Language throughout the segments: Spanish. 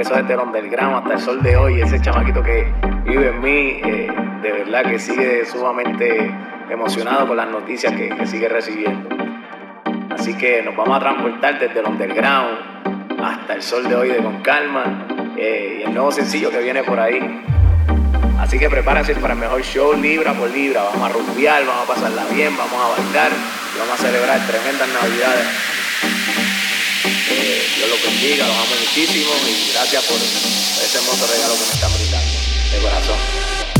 empezó desde el underground hasta el sol de hoy, ese chamaquito que vive en mí, eh, de verdad que sigue sumamente emocionado con las noticias que, sigue recibiendo. Así que nos vamos a transportar desde el underground hasta el sol de hoy de Con Calma y el nuevo sencillo que viene por ahí. Así que prepárense para el mejor show libra por libra. Vamos a rumbear, vamos a pasarla bien, vamos a bailar y vamos a celebrar tremendas navidades. Dios los bendiga, los amo muchísimo y gracias por ese hermoso regalo que me están brindando. De corazón.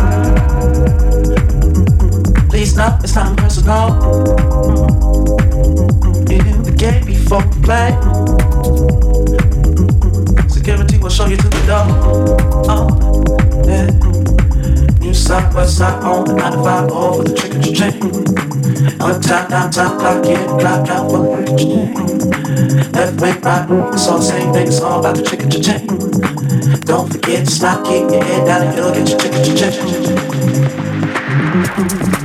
up, it's not personal. In the game before we play. Security will show you to the door. Oh, yeah. You side west side on the 95 over the chicken chain. Mm-hmm. On top, down, top, clock, in, clock, out for the chicken mm-hmm. Left, right, right, it's all the same thing, it's all about the chicken chain. Mm-hmm. Don't forget to stop, keep your head down, and you'll get your chicken chain.